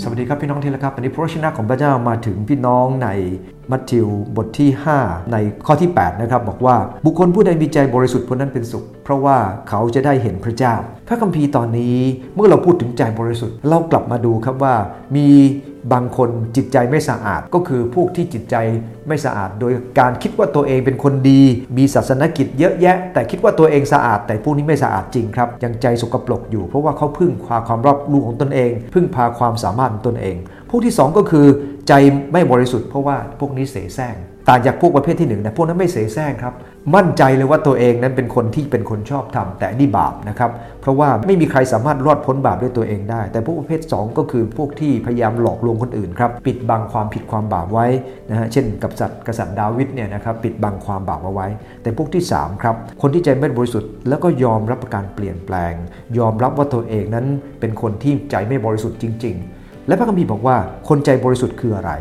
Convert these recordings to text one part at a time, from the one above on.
สวัสดีครับพี่น้องที่รักครับวันนี้พระชนะของพระเจ้ามาถึงพี่น้องใน มัทธิวบทที่ 5 ในข้อที่ 8 นะครับ บอกว่าบุคคลผู้ใดมีใจบริสุทธิ์ผู้นั้นเป็นสุข เพราะว่าเขาจะได้เห็นพระเจ้า พระคัมภีร์ตอนนี้เมื่อเราพูดถึงใจบริสุทธิ์ เรากลับมาดูครับว่ามีบางคนจิตใจไม่สะอาดก็คือพวกที่จิตใจไม่สะอาด โดยการคิดว่าตัวเองเป็นคนดี มีศาสนกิจเยอะแยะ แต่คิดว่าตัวเองสะอาด แต่พวกนี้ไม่สะอาดจริงครับ ยังใจสกปรกอยู่เพราะว่าเขาพึ่งพาความรอบรู้ของตนเอง พึ่งพาความสามารถของตนเอง พวกที่ 2 ก็คือใจไม่บริสุทธิ์เพราะว่าพวกนี้เสแสร้งต่างจากพวกประเภทที่1นะพวกนั้นไม่เสแสร้งครับ มั่นใจเลยว่าตัวเองนั้นเป็นคนที่เป็นคนชอบทำแต่นี่บาปนะครับ เพราะว่าไม่มีใครสามารถรอดพ้นบาปด้วยตัวเองได้ แต่พวกประเภท 2 ก็คือพวกที่พยายามหลอกลวงคนอื่นครับ ปิดบังความผิดความบาปไว้นะฮะเช่นกับสัตว์กษัตริย์ดาวิดเนี่ยนะครับปิดบังความบาปเอาไว้ แต่พวกที่3ครับคนที่ใจไม่บริสุทธิ์แล้วก็ยอมรับการเปลี่ยนแปลง ยอมรับว่าตัวเองนั้นเป็นคนที่ใจไม่บริสุทธิ์จริง ๆ และพระคัมภีร์บอกว่าคนใจบริสุทธิ์คืออะไร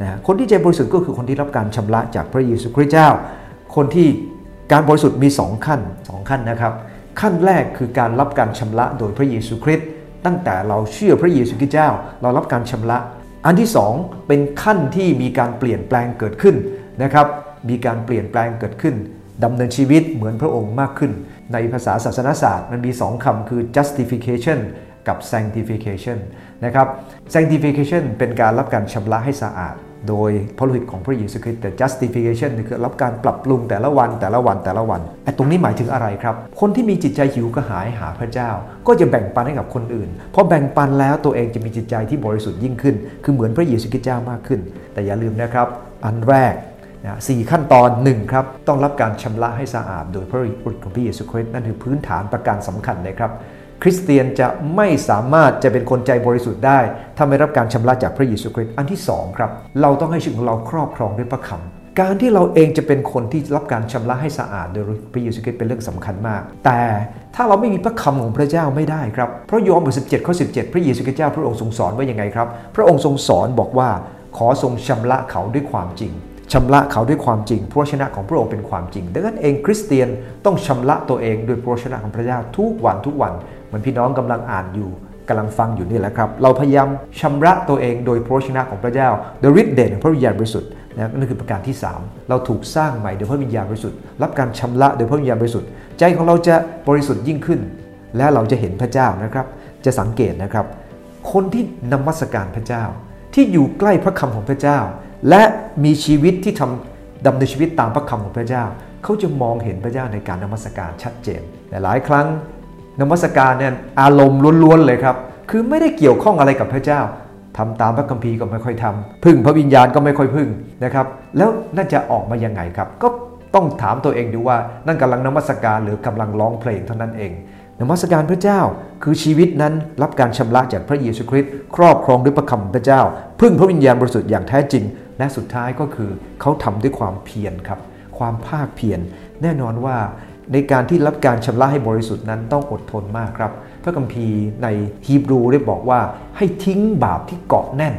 นะคนที่ใจบริสุทธิ์ก็คือคนที่รับการชำระจากพระเยซูคริสต์เจ้า คนที่การบริสุทธิ์มี 2 ขั้น 2 ขั้นนะครับ ขั้นแรกคือการรับการชำระโดยพระเยซูคริสต์ตั้งแต่เราเชื่อพระเยซูคริสต์เจ้า เรารับการชำระ อันที่ 2 เป็นขั้นที่มีการเปลี่ยนแปลงเกิดขึ้นนะครับมีการเปลี่ยนแปลงเกิดขึ้นดำเนินชีวิตเหมือนพระองค์มากขึ้น ในภาษาศาสนศาสตร์มันมี 2คำคือ justification กับ sanctification นะครับ sanctification เป็นการรับการชำระให้สะอาด โดยพระฤทธิ์ของพระเยซูคริสต์แต่ justification คือรับการปรับปรุงแต่ละวันแต่ละวันแต่ละวันไอ้ตรงนี้หมายถึงอะไรครับ คนที่มีจิตใจหิวกระหายหาพระเจ้า ก็จะแบ่งปันให้กับคนอื่นพอแบ่งปันแล้วตัวเองจะมีจิตใจที่บริสุทธิ์ยิ่งขึ้น คือเหมือนพระเยซูคริสต์เจ้ามากขึ้น แต่อย่าลืมนะครับ อันแรกนะสี่ขั้นตอน1ครับต้องรับการชำระให้สะอาด โดยพระฤทธิ์ของพระเยซูคริสต์นั่นคือพื้นฐานประการสำคัญเลยครับ คริสเตียนจะไม่สามารถจะเป็นคนใจบริสุทธิ์ได้ ถ้าไม่รับการชำระจากพระเยซูคริสต์อันที่2ครับ เราต้องให้ชีวิตของเราครอบครองด้วยพระคำการที่เราเองจะเป็นคนที่รับการชำระให้สะอาดโดยพระเยซูคริสต์เป็นเรื่องสำคัญมาก แต่ถ้าเราไม่มีพระคำของพระเจ้าไม่ได้ครับเพราะยอห์นบท17ข้อ17พระเยซูคริสต์เจ้าพระองค์ทรงสอนว่ายังไงครับ พระองค์ทรงสอนบอกว่าขอทรงชำระเขาด้วยความจริง ชำระเขาด้วยความจริงพระชนะของพระองค์เป็นความจริง ดังนั้นเองคริสเตียนต้องชำระตัวเองโดยพระชนะของพระเจ้าทุกวันทุกวันเหมือนพี่น้องกำลังอ่านอยู่กำลังฟังอยู่นี่แหละครับ เราพยายามชำระตัวเองโดยพระชนะของพระเจ้า โดยฤทธิ์เดชของพระวิญญาณบริสุทธิ์นะนั่นคือประการที่ 3 เราถูกสร้างใหม่โดยพระวิญญาณบริสุทธิ์รับการชำระโดยพระวิญญาณบริสุทธิ์ใจของเราจะบริสุทธิ์ยิ่งขึ้น และเราจะเห็นพระเจ้านะครับ จะสังเกตนะครับ คนที่นมัสการพระเจ้า ที่อยู่ใกล้พระคำของพระเจ้า และมีชีวิตที่ทำดำเนินชีวิตตามพระคำของพระเจ้า เขาจะมองเห็นพระเจ้าในการนมัสการชัดเจนแต่หลายครั้งนมัสการเนี่ยอารมณ์ล้วนๆเลยครับคือไม่ได้เกี่ยวข้องอะไรกับพระเจ้าทำตามพระคัมภีร์ก็ไม่ค่อยทำพึ่งพระวิญญาณก็ไม่ค่อยพึ่งนะครับ แล้วน่าจะออกมายังไงครับ ก็ต้องถามตัวเองดูว่านั่นกำลังนมัสการหรือกำลังร้องเพลงเท่านั้นเองนมัสการพระเจ้า คือชีวิตนั้นรับการชำระจากพระเยซูคริสต์ครอบครองด้วยพระคำพระเจ้า พึ่งพระวิญญาณบริสุทธิ์อย่างแท้จริง และสุดท้ายก็คือเขาทำด้วยความเพียรครับ ความภาคเพียรแน่นอนว่าในการที่รับการชำระให้บริสุทธิ์นั้นต้องอดทนมากครับ พระคัมภีร์ในฮีบรูได้บอกว่าให้ทิ้งบาปที่เกาะแน่น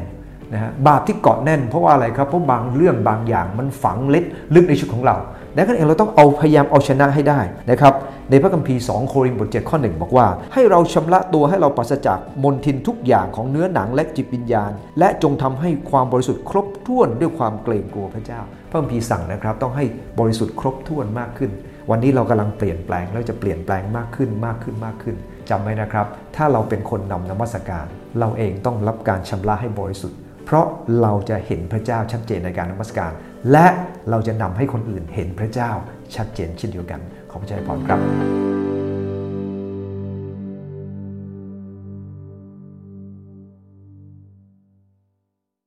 นะฮะบาปที่เกาะแน่นเพราะว่าอะไรครับ เพราะบางเรื่องบางอย่างมันฝังเล็ดลึกในชีวิตของเรา นั้นเองเราต้องเอาพยายามเอาชนะให้ได้นะครับในพระคัมภีร์ 2 โครินธ์บท7ข้อ 1 บอกว่า ให้เราชำระตัวให้เราปราศจากมนทินทุกอย่างของเนื้อหนังและจิตวิญญาณ และจงทำให้ความบริสุทธิ์ครบถ้วนด้วยความเกรงกลัวพระเจ้า พระคัมภีร์สั่งนะครับ ต้องให้บริสุทธิ์ครบถ้วนมากขึ้น วันนี้เรากำลังเปลี่ยนแปลงแล้วจะเปลี่ยนแปลงมากขึ้นมากขึ้นมากขึ้นจำไว้นะครับ ถ้าเราเป็นคนนำนมัสการ เราเองต้องรับการชำระให้บริสุทธิ์ เพราะเราจะเห็นพระเจ้าชัดเจนในการนมัสการ และเราจะนำให้คนอื่นเห็นพระเจ้าชัดเจนเช่นเดียวกันขอพระเจ้าพรครับ